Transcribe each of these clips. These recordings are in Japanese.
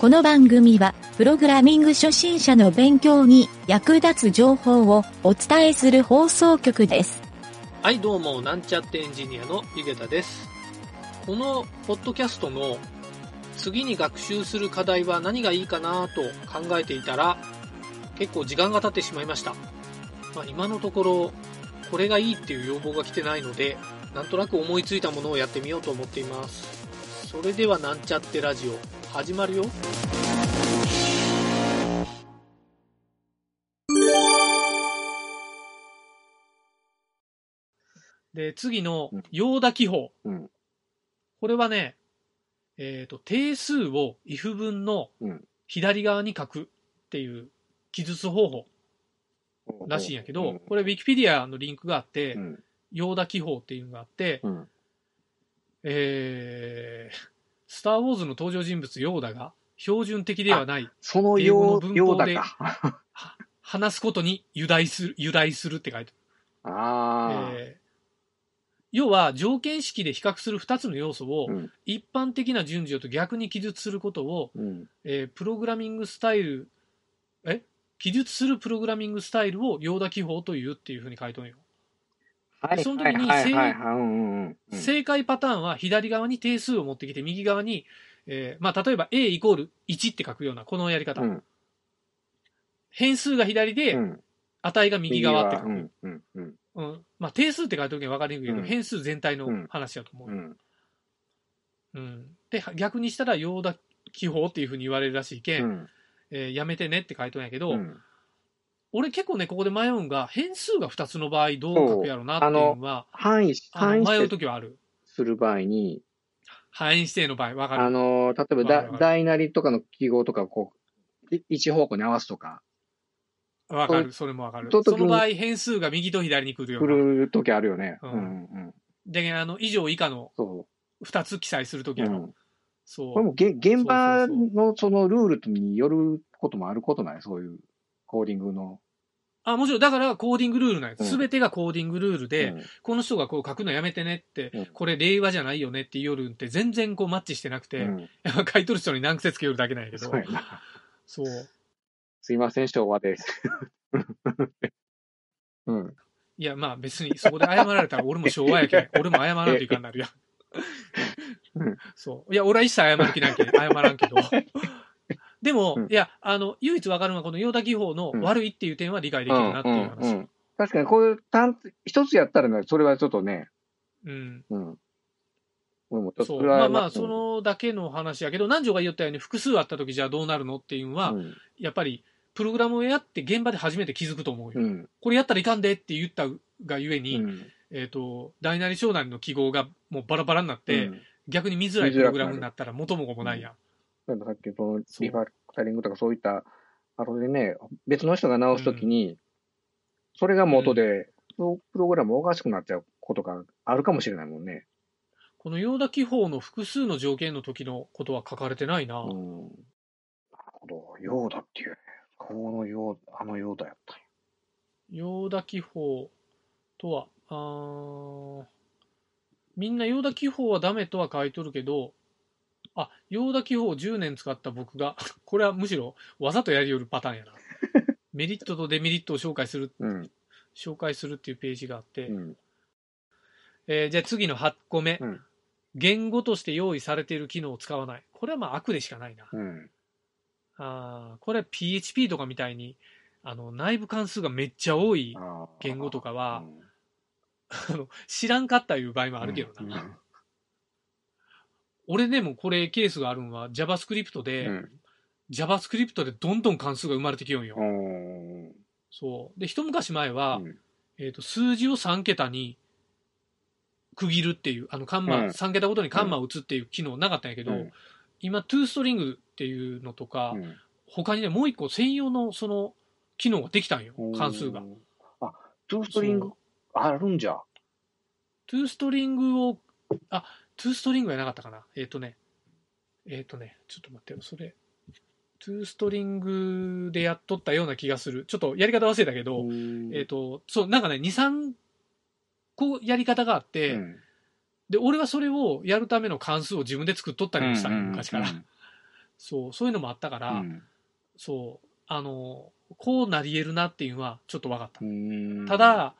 この番組は、プログラミング初心者の勉強に役立つ情報をお伝えする放送局です。はい、どうも、なんちゃってエンジニアのゆげたです。このポッドキャストの次に学習する課題は何がいいかなと考えていたら、結構時間が経ってしまいました。まあ、今のところ、これがいいっていう要望が来てないので、なんとなく思いついたものをやってみようと思っています。それではなんちゃってラジオ、始まるよ。で、次のうん、ヨーダ記法。うん。これはね、えっ、と、定数を if 文のうん。左側に書くっていう記述方法らしいんやけど、これ Wikipedia のリンクがあって、うん。ヨーダ記法っていうのがあって、うん。えー、スター・ウォーズの登場人物ヨーダが標準的ではない、その英語の文法で話すことに由来する、由来するって書いてあある。えー要は条件式で比較する2つの要素を。一般的な順序と逆に記述することを、うん。えープログラミングスタイル、え記述するプログラミングスタイルをヨーダ記法というっていうふうに書いてるよ。はい。その時に。正解パターンは左側に定数を持ってきて、右側に、えーまあ、例えば a イコール1って書くような、このやり方。うん変数が左で、うん。値が右側って書く。右うんうんまあ、定数って書いておけば分かりにくいけど、うん変数全体の話だと思う。うん。うんで、逆にしたら、ヨーダ記法っていうふうに言われるらしいけん、うん。えーやめてねって書いてるんやけど、うん俺結構ね、ここで迷うんが、変数が2つの場合どう書くやろうなっていうのは、範囲、範囲指定ときはある。する場合に、範囲指定の場合、分かある。の、例えばだ大なりとかの記号とか、こう、い一方向に合わすとか、分かる。それも分かる。とその場合、変数が右と左に来るよう振な。るときあるよね。ううんんうん。で、あの、以上以下のそ2つ記載するときう。やろ。うん。そう。これもげ現場のそのルールによることもあることない？そういうコーディングの。あ、もちろん、だからコーディングルールなんです。うんすべてがコーディングルールで、うんこの人がこう書くのやめてねって、うんこれ令和じゃないよねって言うよるんって全然こうマッチしてなくて、うん 書いとる人に難癖つけよるだけなんやけどそう。すいません、昭和です。うん。いや、まあ別にそこで謝られたら俺も昭和やけん、俺も謝らんといかんなるやんうん。そう。いや、俺は一切謝る気ないけん、謝らんけど。でも、うんいや、あの、唯一わかるのはこのヨーダ記法のうん悪いっていう点は理解できるなっていう話。ん確かにこういう単一つやったらね、それはちょっとね、うん。うん。そう。まあまあ、そ、のだけの話やけど、南條が言ったように複数あった時じゃあどうなるのっていうのは、うんやっぱり、プログラムをやって現場で初めて気づくと思うよ。うん。これやったらいかんでって言ったがゆえに、うん。えっ、と、大なり小なりの記号がもうバラバラになって、うん逆に見づらいプログラムになったら元も子もないやん。例えばさっきそのリファクタリングとかそういった、あれでね、別の人が直すときに、それが元で、プログラムおかしくなっちゃうことがあるかもしれないもんね。このヨーダ記法の複数の条件の時のことは書かれてないな。うん。なるほど。ヨーダっていうね。このヨーダ、あのヨーダやったんやヨーダ記法とは、あーみんなヨーダ記法はダメとは書いとるけど、あ、ヨーダ記法を10年使った僕が、これはむしろわざとやりよるパターンやな。メリットとデメリットを紹介する、うん。紹介するっていうページがあって、うん。えーじゃあ次の8個目、うん言語として用意されている機能を使わない。これはまあ悪でしかないな。うん。あーこれは PHP とかみたいに、あの、内部関数がめっちゃ多い言語とかは、うんあの知らんかったいう場合もあるけどな。俺でもこれケースがあるのは JavaScript で、うん。JavaScript でどんどん関数が生まれてきよんよ。うん。そう。で、一昔前は、うんえっ、と、数字を3桁に区切るっていう、あの、カンマ、うん3桁ごとにカンマを打つっていう機能なかったんやけど、うん今、 toString っていうのとか、うん他にね、もう一個専用のその機能ができたんよ、関数が。。あ、 toString あるんじゃ。 toString を、あ、 toString やなかったかな？えっ、とね、えっ、とね、ちょっと待ってよ、それ。 toString でやっとったような気がする。ちょっとやり方忘れたけど、えっ、と、そう、なんかね、2、3個やり方があって、うんで、俺はそれをやるための関数を自分で作っとったりもしたんよ、昔から。そう、そういうのもあったから、うんそう、あの、こうなり得るなっていうのはちょっと分かった。うんた、だ、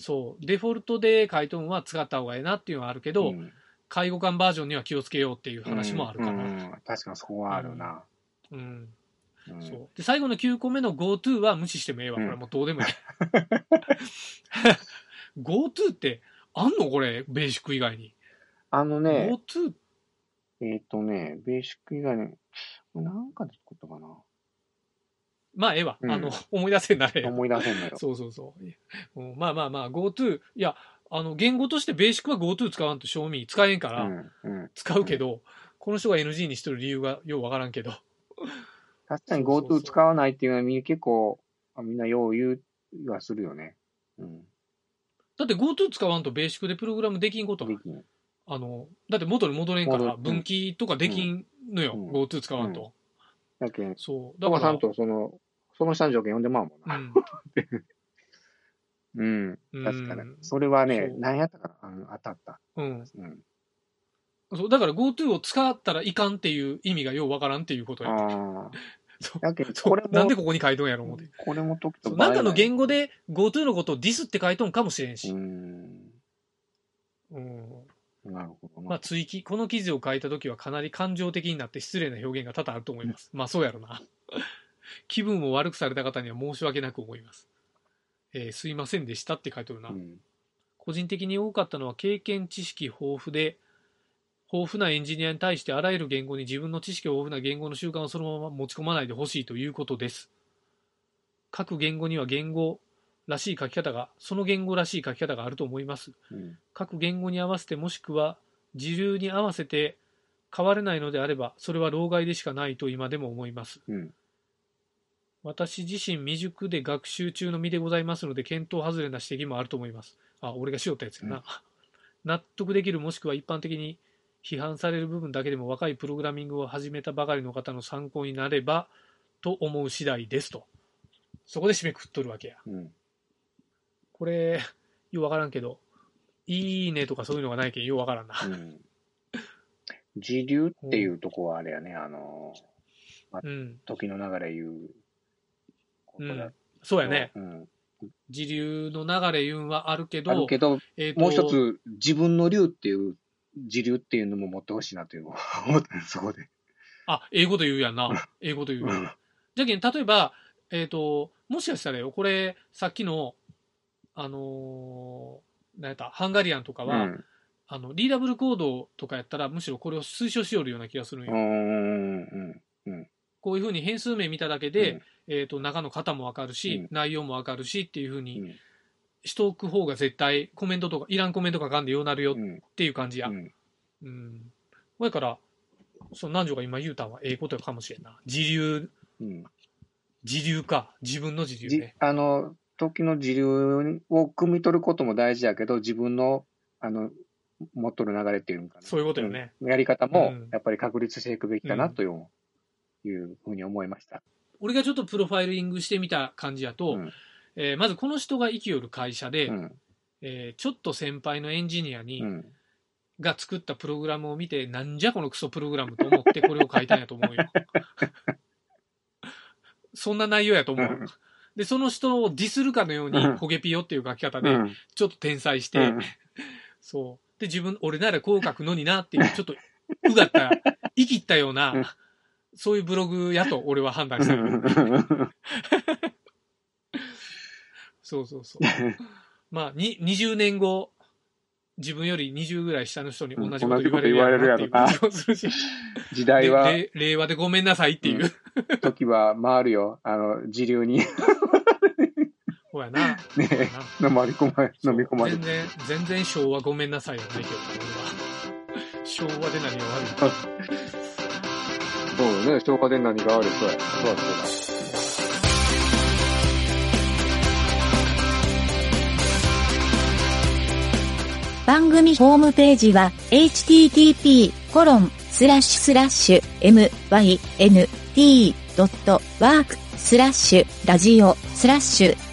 そう、デフォルトで書いとんは使った方がええなっていうのはあるけど、うん介護官バージョンには気をつけようっていう話もあるかうんら。うん確かにそこはあるな。うん。うんそう。で、最後の9個目の GoTo は無視してもええわ。こうんれもうどうでもいい。GoTo ってあんのこれ、ベーシック以外に。あのね、GoTo? えっ、とね、ベーシック以外に、なんかで作ったかな？まあ、ええわ。うんあの、思い出せんなれ。思い出せんのよ。そうそうそう。うんまあまあまあ、GoTo、いや、あの、言語としてベーシックは GoTo 使わんと賞味使えんから、使うけど、この人が NG にしてる理由がようわからんけど。確かに GoTo 使わないっていうのはみ結構、あみんなよう言うはするよね。うん。だって GoTo 使わんとベーシックでプログラムできんことないできん。あの、だって元に戻れんから分岐とかできんのよ、うん GoTo 使わんと。だけん、そう。だから、ださんとその、その下の条件読んでまうもんな。うん。うん。確かにうん。それはね何やったかな？うん当たった。うん。うん。そう、だから GoTo を使ったらいかんっていう意味がようわからんっていうことや。ああ。そうだけど、そうこれも、なんでここに書いとんやろ思って。これも時となんかの語言語で GoTo のことをディスって書いとんかもしれんし。うん。うん。なるほどな。まあ、追記、この記事を書いたときはかなり感情的になって失礼な表現が多々あると思います。まあ、そうやろな。気分を悪くされた方には申し訳なく思います。えーすいませんでしたって書いてるな。うん。個人的に多かったのは経験知識豊富で、豊富なエンジニアに対してあらゆる言語に自分の知識豊富な言語の習慣をそのまま持ち込まないでほしいということです。各言語には言語らしい書き方が、その言語らしい書き方があると思います。うん。各言語に合わせてもしくは時流に合わせて変われないのであれば、それは老害でしかないと今でも思います。うん。私自身未熟で学習中の身でございますので、検討外れな指摘もあると思います。あ、俺がしよったやつやな。うん 納得できるもしくは一般的に批判される部分だけでも若いプログラミングを始めたばかりの方の参考になればと思う次第ですと。そこで締めくくっとるわけや。うん。これ、ようわからんけど、いいねとかそういうのがないけんようわからんな。うん。時流っていうとこはあれやね、あの、うん。時の流れ言うことだと。そうやね。うん。時流の流れ言うんはあるけど、あるけど、えーともう一つ、自分の流っていう、時流っていうのも持ってほしいなというのを 思ったねそこで。あ、英語で言うやんな。英語で言うやん。うんじゃけん、例えば、えっ、と、もしかしたらよ、これ、さっきの、あのー、なんやった、ハンガリアンとかは、うん。あの、リーダブルコードとかやったら、むしろこれを推奨しよるような気がするんよ。うん。うん。こういうふうに変数名見ただけで、えっ、と、中の型もわかるし、うん内容もわかるしっていうふううにん。しておく方が絶対、コメントとか、いらんコメント書かんでようなるよっうん。ていう感じや。うん。うん。だから、その南條が今言うたんはええことかもしれんな。自流、うん。自流か。自分の自流じね。あの、時の時流を汲み取ることも大事やけど、自分の、あの、持っとる流れっていうのかな。そういうことよね。うんやり方もうん、やっぱり確立していくべきかなうんという、いうふうに思いました。俺がちょっとプロファイリングしてみた感じやと、うんえーまずこの人が生きよる会社で、うん。えーちょっと先輩のエンジニアに、うん。が作ったプログラムを見て、なんじゃこのクソプログラムと思ってこれを書いたんやと思うよ。そんな内容やと思う。うんで、その人をディスるかのようにうん、ホゲピヨっていう書き方で、うん。ちょっと天才して、うんそう。で、自分、俺ならこう書くのになっていう、ちょっと、うがった、生きったよううんな、そういうブログやと俺は判断したよ。そうそうそう。まあ、に、20年後、自分より20ぐらい下の人に同じこと言われるやろなっていう感じもするし、時代は、令和でごめんなさいっていう。時は回るよ。あの、時流にほやな。ねほやな飲まれ込まれ、飲み込まれ全然、全然昭和ごめんなさいはないけど、俺は。昭和で何が悪いの そうね、消化で何が悪いそうや。そうだ、そうだ。番組ホームページは http:// mynt.work スラッシュラジオスラッシュ